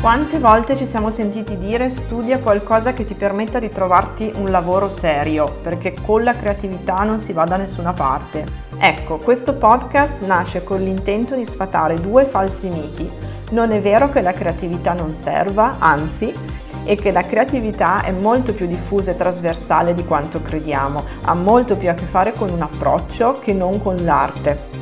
Quante volte ci siamo sentiti dire studia qualcosa che ti permetta di trovarti un lavoro serio, perché con la creatività non si va da nessuna parte. Ecco, questo podcast nasce con l'intento di sfatare due falsi miti. Non è vero che la creatività non serva, anzi, e che la creatività è molto più diffusa e trasversale di quanto crediamo, ha molto più a che fare con un approccio che non con l'arte.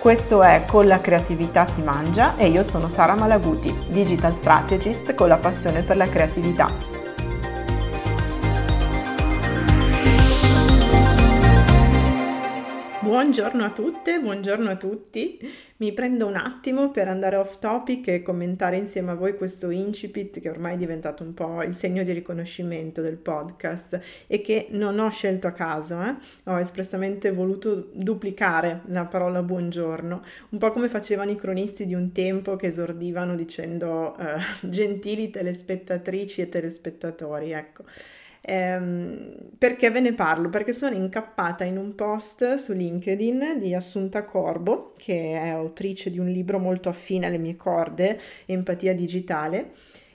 Questo è Con la creatività si mangia e io sono Sara Malaguti, digital strategist con la passione per la creatività. Buongiorno a tutte, buongiorno a tutti. Mi prendo un attimo per andare off topic e commentare insieme a voi questo incipit che ormai è diventato un po' il segno di riconoscimento del podcast e che non ho scelto a caso, eh? ho espressamente voluto duplicare la parola buongiorno, un po' come facevano i cronisti di un tempo che esordivano dicendo eh, gentili telespettatrici e telespettatori, ecco. Ehm, perché ve ne parlo? Perché sono incappata in un post su LinkedIn di Assunta Corbo, che è autrice di un libro molto affine alle mie corde, Empatia digitale,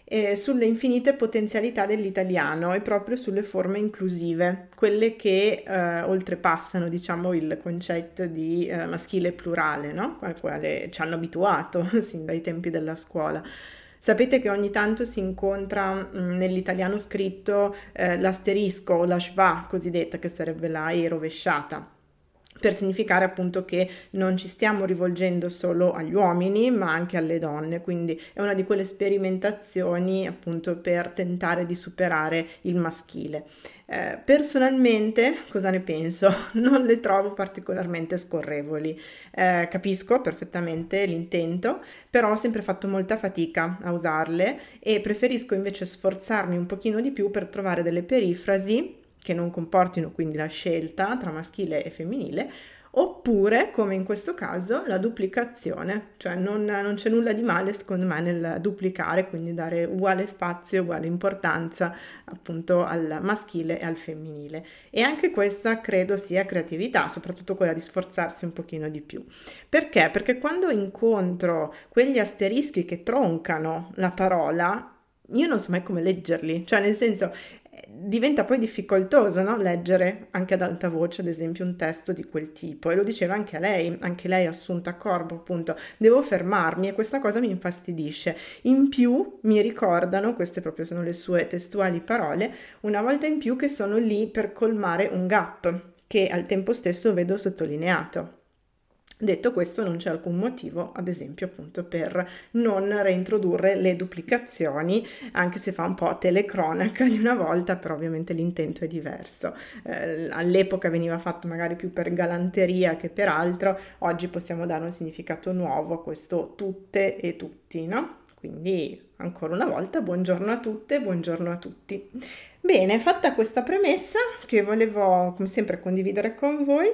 eh, sulle infinite potenzialità dell'italiano e proprio sulle forme inclusive, quelle che eh, oltrepassano diciamo, il concetto di eh, maschile plurale, no? al quale ci hanno abituato sin dai tempi della scuola. Sapete che ogni tanto si incontra mh, mm, nell'italiano scritto eh, l'asterisco o la schwa cosiddetta, che sarebbe la E rovesciata per significare appunto che non ci stiamo rivolgendo solo agli uomini ma anche alle donne, quindi è una di quelle sperimentazioni appunto per tentare di superare il maschile. Eh, personalmente, cosa ne penso? Non le trovo particolarmente scorrevoli. Eh, capisco perfettamente l'intento, però ho sempre fatto molta fatica a usarle e preferisco invece sforzarmi un pochino di più per trovare delle perifrasi che non comportino quindi la scelta tra maschile e femminile, oppure, come in questo caso, la duplicazione, cioè non, non, c'è nulla di male secondo me nel duplicare, quindi dare uguale spazio, uguale importanza appunto al maschile e al femminile. E anche questa credo sia creatività, soprattutto quella di sforzarsi un pochino di più. Perché? Perché quando incontro quegli asterischi che troncano la parola, io non so mai come leggerli, cioè nel senso diventa poi difficoltoso no? leggere anche ad alta voce, ad esempio, un testo di quel tipo. E lo diceva anche a lei, anche lei assunta a corpo, appunto, devo fermarmi e questa cosa mi infastidisce. In più mi ricordano, queste proprio sono le sue testuali parole, una volta in più che sono lì per colmare un gap che al tempo stesso vedo sottolineato. Detto questo, non c'è alcun motivo, ad esempio, appunto per non reintrodurre le duplicazioni, anche se fa un po' telecronaca di una volta, però ovviamente l'intento è diverso. Eh, all'epoca veniva fatto magari più per galanteria che per altro, oggi possiamo dare un significato nuovo a questo tutte e tutti, no? Quindi ancora una volta buongiorno a tutte, buongiorno a tutti. Bene, fatta questa premessa che volevo come sempre condividere con voi,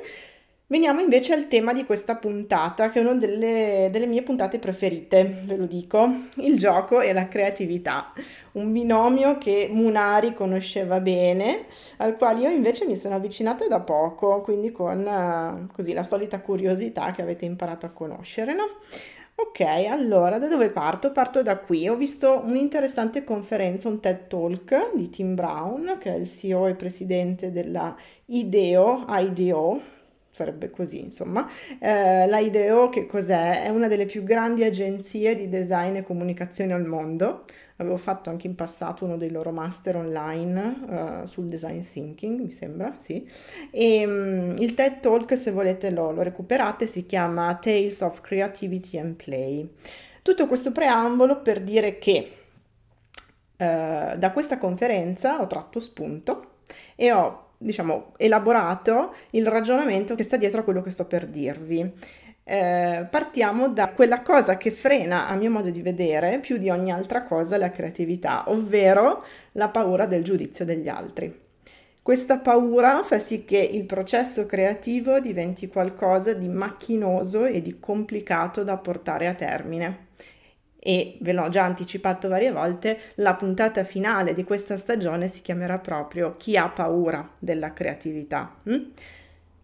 Veniamo invece al tema di questa puntata, che è una delle, delle, mie puntate preferite, ve lo dico, il gioco e la creatività, un binomio che Munari conosceva bene, al quale io invece mi sono avvicinata da poco, quindi con uh, così la solita curiosità che avete imparato a conoscere, no? Ok, allora da dove parto? Parto da qui. Ho visto un'interessante conferenza, un TED Talk di Tim Brown, che è il CEO e presidente della IDEO, IDEO sarebbe così, insomma. Eh, la IDEO che cos'è? È una delle più grandi agenzie di design e comunicazione al mondo. Avevo fatto anche in passato uno dei loro master online uh, sul design thinking, mi sembra, sì. E um, il TED Talk, se volete lo, lo recuperate, si chiama Tales of Creativity and Play. Tutto questo preambolo per dire che uh, da questa conferenza ho tratto spunto e ho diciamo, elaborato il ragionamento che sta dietro a quello che sto per dirvi. Eh, partiamo da quella cosa che frena, a mio modo di vedere, più di ogni altra cosa la creatività, ovvero la paura del giudizio degli altri. Questa paura fa sì che il processo creativo diventi qualcosa di macchinoso e di complicato da portare a termine e ve l'ho già anticipato varie volte, la puntata finale di questa stagione si chiamerà proprio Chi ha paura della creatività. Hm?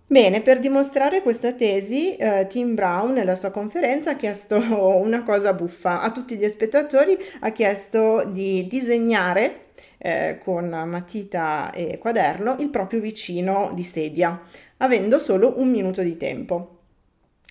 Bene, per dimostrare questa tesi, eh, Tim Brown nella sua conferenza ha chiesto una cosa buffa a tutti gli spettatori, ha chiesto di disegnare eh, con matita e quaderno il proprio vicino di sedia, avendo solo un minuto di tempo.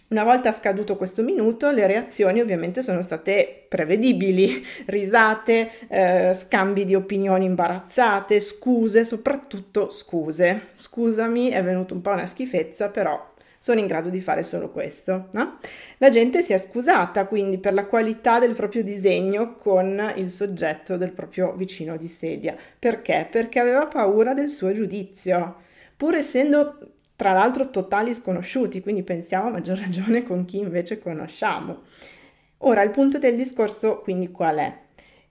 Una volta scaduto questo minuto, le reazioni ovviamente sono state prevedibili, risate, eh, scambi di opinioni imbarazzate, scuse, soprattutto scuse. Scusami, è venuta un po' una schifezza, però sono in grado di fare solo questo. No? La gente si è scusata quindi per la qualità del proprio disegno con il soggetto del proprio vicino di sedia. Perché? Perché aveva paura del suo giudizio. Pur essendo tra l'altro totali sconosciuti, quindi pensiamo a maggior ragione con chi invece conosciamo. Ora, il punto del discorso quindi qual è?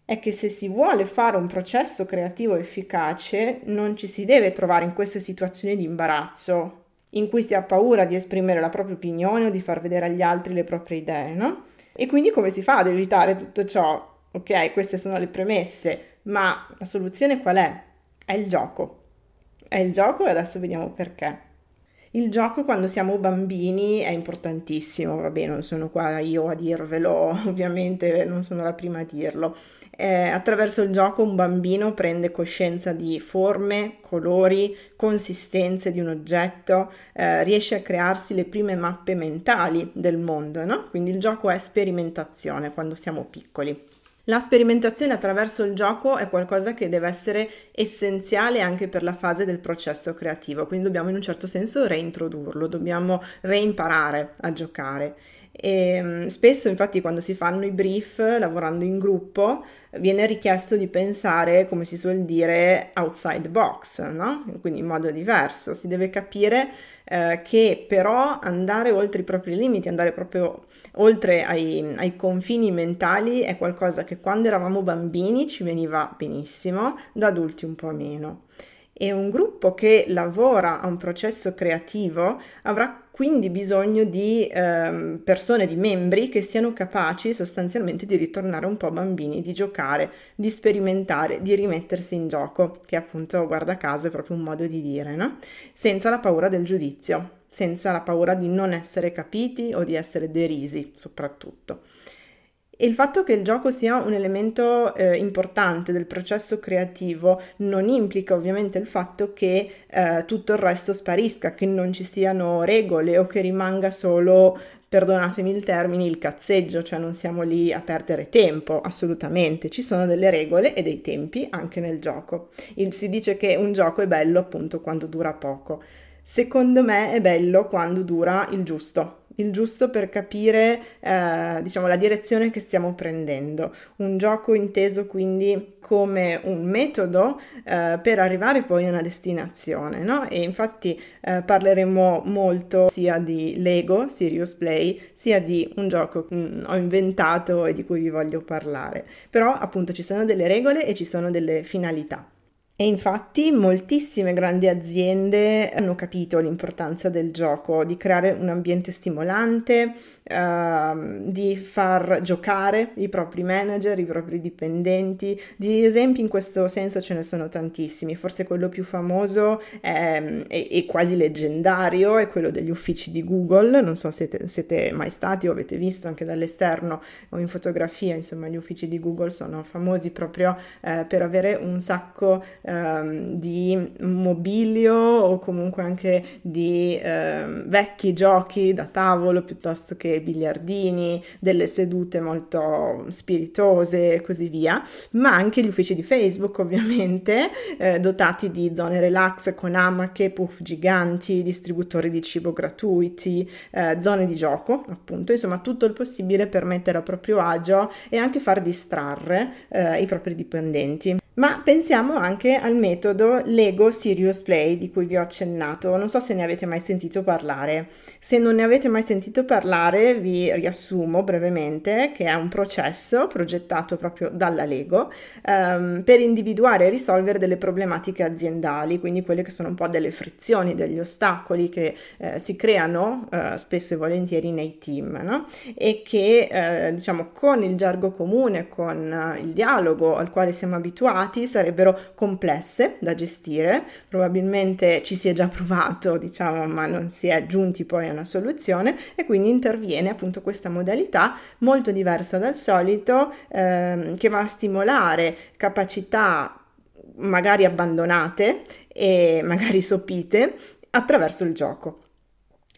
È che se si vuole fare un processo creativo efficace, non ci si deve trovare in queste situazioni di imbarazzo, in cui si ha paura di esprimere la propria opinione o di far vedere agli altri le proprie idee, no? E quindi come si fa ad evitare tutto ciò? Ok, queste sono le premesse, ma la soluzione qual è? È il gioco. È il gioco e adesso vediamo perché. Il gioco quando siamo bambini è importantissimo, vabbè non sono qua io a dirvelo, ovviamente non sono la prima a dirlo. Eh, attraverso il gioco un bambino prende coscienza di forme, colori, consistenze di un oggetto, eh, riesce a crearsi le prime mappe mentali del mondo, no? Quindi il gioco è sperimentazione quando siamo piccoli. La sperimentazione attraverso il gioco è qualcosa che deve essere essenziale anche per la fase del processo creativo, quindi dobbiamo in un certo senso reintrodurlo, dobbiamo reimparare a giocare. E mm, spesso infatti quando si fanno i brief lavorando in gruppo viene richiesto di pensare, come si suol dire, outside the box, no? quindi in modo diverso. Si deve capire eh, che però andare oltre i propri limiti, andare proprio oltre ai, ai, confini mentali è qualcosa che quando eravamo bambini ci veniva benissimo, da adulti un po' meno. E un gruppo che lavora a un processo creativo avrà quindi bisogno di ehm, persone, di membri che siano capaci sostanzialmente di ritornare un po' bambini, di giocare, di sperimentare, di rimettersi in gioco, che appunto, guarda caso, è proprio un modo di dire, no? Senza la paura del giudizio, senza la paura di non essere capiti o di essere derisi, soprattutto. E il fatto che il gioco sia un elemento eh, importante del processo creativo non implica ovviamente il fatto che eh, tutto il resto sparisca, che non ci siano regole o che rimanga solo, perdonatemi il termine, il cazzeggio, cioè non siamo lì a perdere tempo, assolutamente, ci sono delle regole e dei tempi anche nel gioco. Il, si dice che un gioco è bello appunto quando dura poco. Secondo me è bello quando dura il giusto, il giusto per capire eh, diciamo, la direzione che stiamo prendendo. Un gioco inteso quindi come un metodo eh, per arrivare poi a una destinazione, no? E infatti eh, parleremo molto sia di Lego Serious Play, sia di un gioco che mm, ho inventato e di cui vi voglio parlare. Però appunto ci sono delle regole e ci sono delle finalità. E infatti moltissime grandi aziende hanno capito l'importanza del gioco, di creare un ambiente stimolante, uh, di far giocare i propri manager, i propri dipendenti. Di esempi in questo senso ce ne sono tantissimi, forse quello più famoso è, è quasi leggendario, è quello degli uffici di Google, non so se siete, siete mai stati o avete visto anche dall'esterno o in fotografia, insomma gli uffici di Google sono famosi proprio eh, per avere un sacco ehm, di mobilio o comunque anche di ehm, vecchi giochi da tavolo piuttosto che biliardini, delle sedute molto spiritose e così via, ma anche gli uffici di Facebook ovviamente, eh, dotati di zone relax con amache, puff giganti, distributori di cibo gratuiti, eh, zone di gioco, appunto, insomma tutto il possibile per mettere a proprio agio e anche far distrarre eh, i propri dipendenti. Ma pensiamo anche al metodo Lego Serious Play di cui vi ho accennato, non so se ne avete mai sentito parlare. Se non ne avete mai sentito parlare, vi riassumo brevemente che è un processo progettato proprio dalla Lego um, per individuare e risolvere delle problematiche aziendali, quindi quelle che sono un po' delle frizioni, degli ostacoli che eh, si creano eh, spesso e volentieri nei team, no? E che eh, diciamo con il gergo comune, con il dialogo al quale siamo abituati, lati sarebbero complesse da gestire, probabilmente ci si è già provato, diciamo, ma non si è giunti poi a una soluzione e quindi interviene appunto questa modalità molto diversa dal solito ehm, che va a stimolare capacità magari abbandonate e magari sopite attraverso il gioco.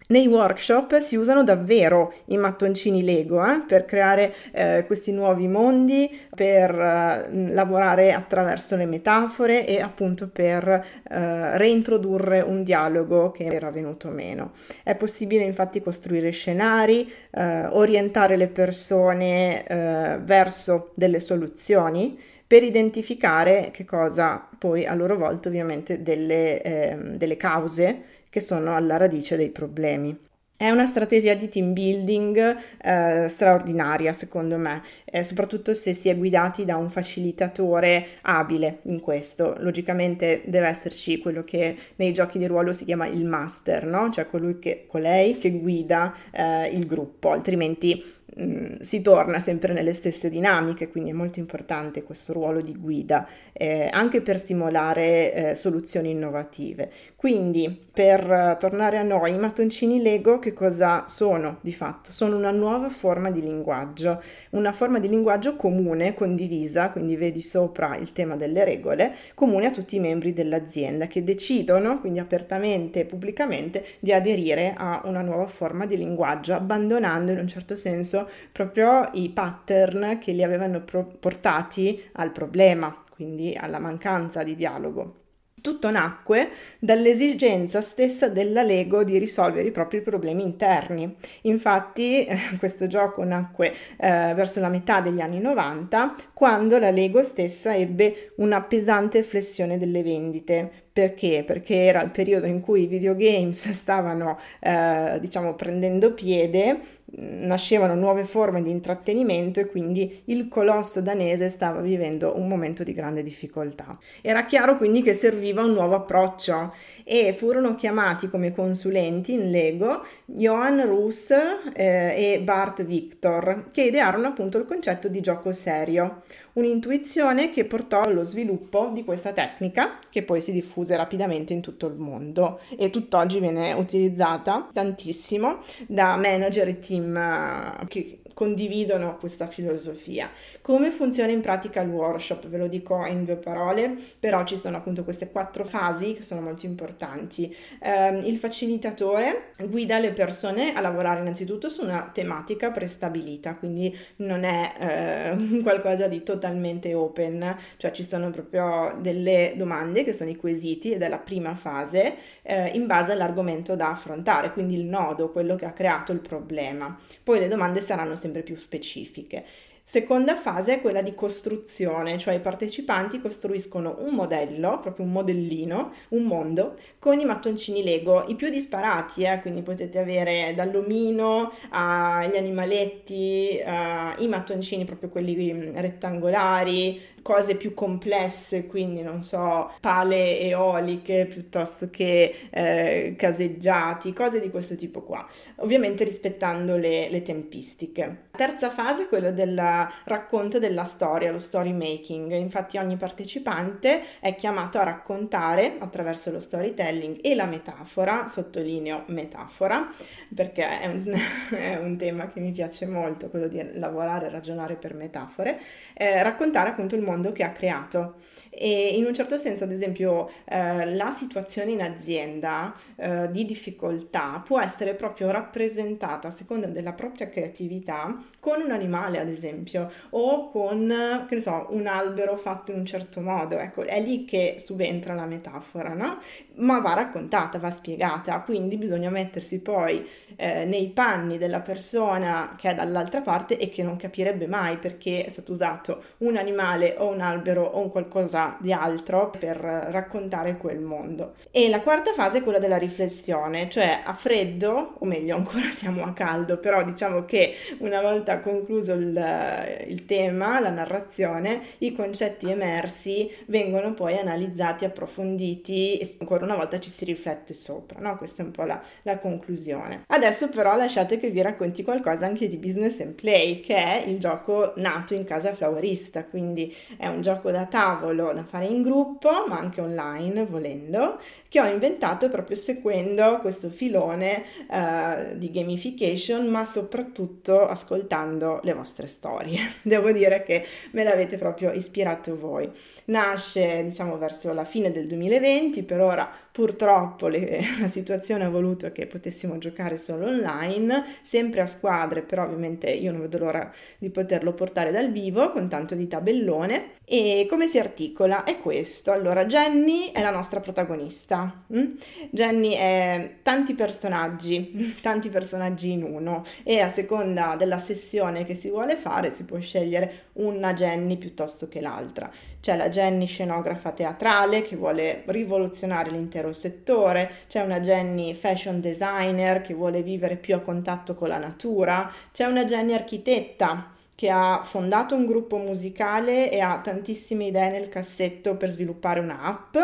Nei workshop si usano davvero i mattoncini Lego eh, per creare eh, questi nuovi mondi, per eh, lavorare attraverso le metafore e appunto per eh, reintrodurre un dialogo che era venuto meno. È possibile infatti costruire scenari, eh, orientare le persone eh, verso delle soluzioni per identificare che cosa poi a loro volta ovviamente delle, ehm, delle cause che sono alla radice dei problemi. È una strategia di team building eh, straordinaria, secondo me, eh, soprattutto se si è guidati da un facilitatore abile in questo. Logicamente deve esserci quello che nei giochi di ruolo si chiama il master, no? Cioè colui che, colei che guida eh, il gruppo, altrimenti Mm, si torna sempre nelle stesse dinamiche, quindi è molto importante questo ruolo di guida, eh, anche per stimolare eh, soluzioni innovative. Quindi, per tornare a noi, i mattoncini Lego che cosa sono di fatto? Sono una nuova forma di linguaggio, una forma di linguaggio comune, condivisa, quindi vedi sopra il tema delle regole, comune a tutti i membri dell'azienda che decidono, quindi apertamente e pubblicamente, di aderire a una nuova forma di linguaggio, abbandonando in un certo senso proprio i pattern che li avevano pro- portati al problema, quindi alla mancanza di dialogo. Tutto nacque dall'esigenza stessa della Lego di risolvere i propri problemi interni. Infatti questo gioco nacque eh, verso la metà degli anni 90, quando la Lego stessa ebbe una pesante flessione delle vendite. Perché? Perché era il periodo in cui i videogames stavano, eh, diciamo, prendendo piede nascevano nuove forme di intrattenimento e quindi il colosso danese stava vivendo un momento di grande difficoltà. Era chiaro quindi che serviva un nuovo approccio e furono chiamati come consulenti in Lego Johan Roos eh, e Bart Victor che idearono appunto il concetto di gioco serio, un'intuizione che portò allo sviluppo di questa tecnica che poi si diffuse rapidamente in tutto il mondo e tutt'oggi viene utilizzata tantissimo da manager e team eh, che condividono questa filosofia. Come funziona in pratica il workshop? Ve lo dico in due parole, però ci sono appunto queste quattro fasi che sono molto importanti. Eh, il facilitatore guida le persone a lavorare innanzitutto su una tematica prestabilita, quindi non è eh, qualcosa di totalmente open, cioè ci sono proprio delle domande che sono i quesiti ed è la prima fase eh, in base all'argomento da affrontare, quindi il nodo, quello che ha creato il problema. Poi le domande saranno sempre più specifiche. Seconda fase è quella di costruzione, cioè i partecipanti costruiscono un modello, proprio un modellino, un mondo, con i mattoncini Lego, i più disparati, eh? quindi potete avere dall'omino agli animaletti, uh, i mattoncini proprio quelli mm, rettangolari, cose più complesse, quindi non so, pale eoliche piuttosto che eh, caseggiati, cose di questo tipo qua, ovviamente rispettando le, le tempistiche. Terza fase è quella del racconto della storia, lo story making, infatti ogni partecipante è chiamato a raccontare attraverso lo storytelling e la metafora, sottolineo metafora, perché è un, è un tema che mi piace molto, quello di lavorare ragionare per metafore, eh, raccontare appunto il mondo mondo che ha creato. E in un certo senso, ad esempio, eh, la situazione in azienda eh, di difficoltà può essere proprio rappresentata a seconda della propria creatività con un animale, ad esempio, o con, che ne so, un albero fatto in un certo modo. Ecco, è lì che subentra la metafora, no? Ma va raccontata, va spiegata, quindi bisogna mettersi poi eh, nei panni della persona che è dall'altra parte e che non capirebbe mai perché è stato usato un animale o un albero o un qualcosa di altro per raccontare quel mondo. E la quarta fase è quella della riflessione, cioè a freddo, o meglio ancora siamo a caldo, però diciamo che una volta concluso il, il, tema, la narrazione, i concetti emersi vengono poi analizzati, approfonditi e ancora una volta ci si riflette sopra, no? Questa è un po' la, la conclusione. Adesso però lasciate che vi racconti qualcosa anche di Business and Play, che è il gioco nato in casa flowerista, quindi è un gioco da tavolo da fare in gruppo, ma anche online volendo, che ho inventato proprio seguendo questo filone uh, di gamification, ma soprattutto ascoltando le vostre storie. Devo dire che me l'avete proprio ispirato voi. Nasce, diciamo, verso la fine del 2020, per ora Purtroppo le, la situazione ha voluto che potessimo giocare solo online, sempre a squadre, però ovviamente io non vedo l'ora di poterlo portare dal vivo con tanto di tabellone. E come si articola? È questo. Allora, Jenny è la nostra protagonista. Mm? Jenny è tanti personaggi, tanti personaggi in uno e a seconda della sessione che si vuole fare si può scegliere una Jenny piuttosto che l'altra. C'è la Jenny scenografa teatrale che vuole rivoluzionare l'intero settore, c'è una Jenny fashion designer che vuole vivere più a contatto con la natura, c'è una Jenny architetta che ha fondato un gruppo musicale e ha tantissime idee nel cassetto per sviluppare un'app,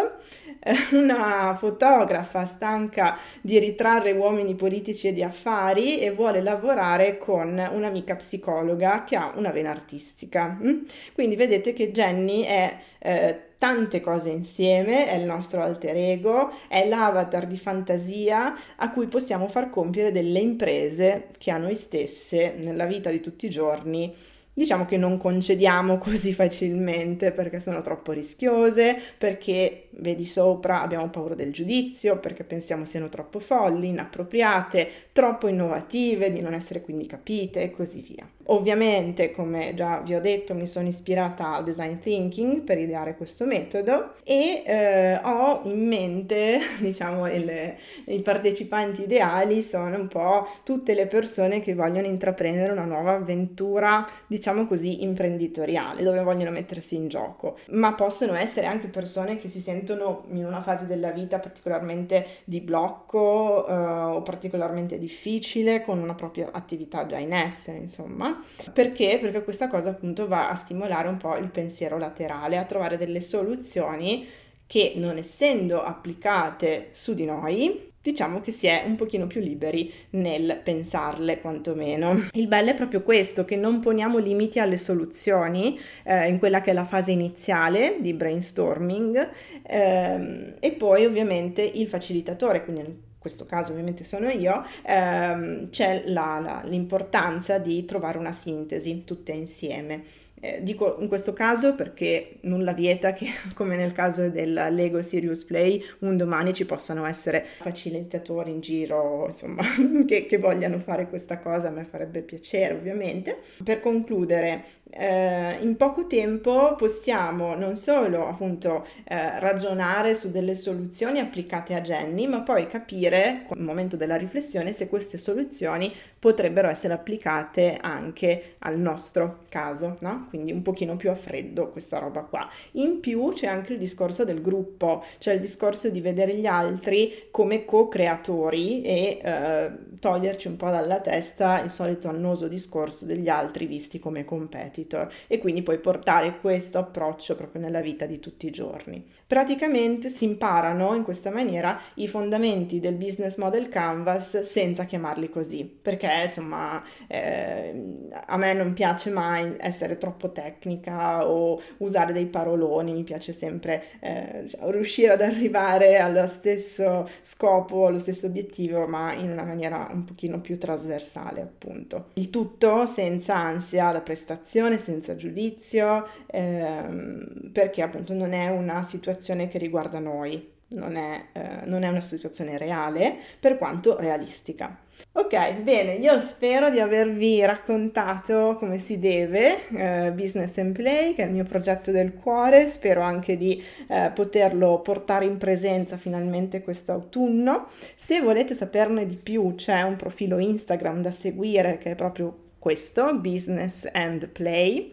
una fotografa stanca di ritrarre uomini politici e di affari e vuole lavorare con un'amica psicologa che ha una vena artistica. Mm? Quindi vedete che Jenny è eh, tante cose insieme, è il nostro alter ego, è l'avatar di fantasia a cui possiamo far compiere delle imprese che a noi stesse nella vita di tutti i giorni diciamo che non concediamo così facilmente perché sono troppo rischiose, perché vedi sopra abbiamo paura del giudizio, perché pensiamo siano troppo folli, inappropriate, troppo innovative, di non essere quindi capite e così via. Ovviamente, come già vi ho detto, mi sono ispirata al design thinking per ideare questo metodo e eh, ho in mente, diciamo, il, i partecipanti ideali sono un po' tutte le persone che vogliono intraprendere una nuova avventura, diciamo così, imprenditoriale, dove vogliono mettersi in gioco, ma possono essere anche persone che si sentono in una fase della vita particolarmente di blocco eh, o particolarmente difficile, con una propria attività già in essere, insomma perché? Perché questa cosa appunto va a stimolare un po' il pensiero laterale, a trovare delle soluzioni che non essendo applicate su di noi, diciamo che si è un pochino più liberi nel pensarle quantomeno. Il bello è proprio questo, che non poniamo limiti alle soluzioni eh, in quella che è la fase iniziale di brainstorming ehm, e poi ovviamente il facilitatore, quindi questo caso ovviamente sono io, ehm, c'è la, la, l'importanza di trovare una sintesi tutte insieme. Eh, dico in questo caso perché nulla vieta che, come nel caso del Lego Serious Play, un domani ci possano essere facilitatori in giro, insomma, che, che vogliano fare questa cosa, a me farebbe piacere ovviamente. Per concludere, eh, in poco tempo possiamo non solo appunto eh, ragionare su delle soluzioni applicate a Jenny, ma poi capire, nel momento della riflessione, se queste soluzioni potrebbero essere applicate anche al nostro caso, no? Quindi un pochino più a freddo questa roba qua. In più c'è anche il discorso del gruppo, cioè il discorso di vedere gli altri come co-creatori e eh, toglierci un po' dalla testa il solito annoso discorso degli altri visti come competitor e quindi poi portare questo approccio proprio nella vita di tutti i giorni. Praticamente si imparano in questa maniera i fondamenti del business model canvas senza chiamarli così, perché insomma eh, a me non piace mai essere troppo tecnica o usare dei paroloni, mi piace sempre eh, riuscire ad arrivare allo stesso scopo, allo stesso obiettivo, ma in una maniera un pochino più trasversale appunto. Il tutto senza ansia da prestazione, senza giudizio, ehm, perché appunto non è una situazione che riguarda noi, non è, eh, non è una situazione reale, per quanto realistica. Ok, bene, io spero di avervi raccontato come si deve eh, Business and Play, che è il mio progetto del cuore, spero anche di eh, poterlo portare in presenza finalmente quest'autunno. Se volete saperne di più c'è un profilo Instagram da seguire che è proprio questo, Business and Play.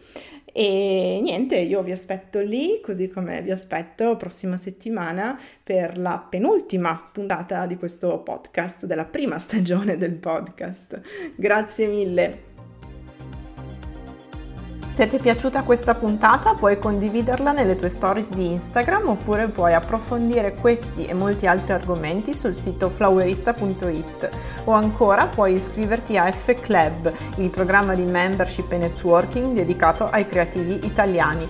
E niente, io vi aspetto lì, così come vi aspetto prossima settimana per la penultima puntata di questo podcast, della prima stagione del podcast. Grazie mille. Se ti è piaciuta questa puntata puoi condividerla nelle tue stories di Instagram oppure puoi approfondire questi e molti altri argomenti sul sito flowerista.it o ancora puoi iscriverti a F Club, il programma di membership e networking dedicato ai creativi italiani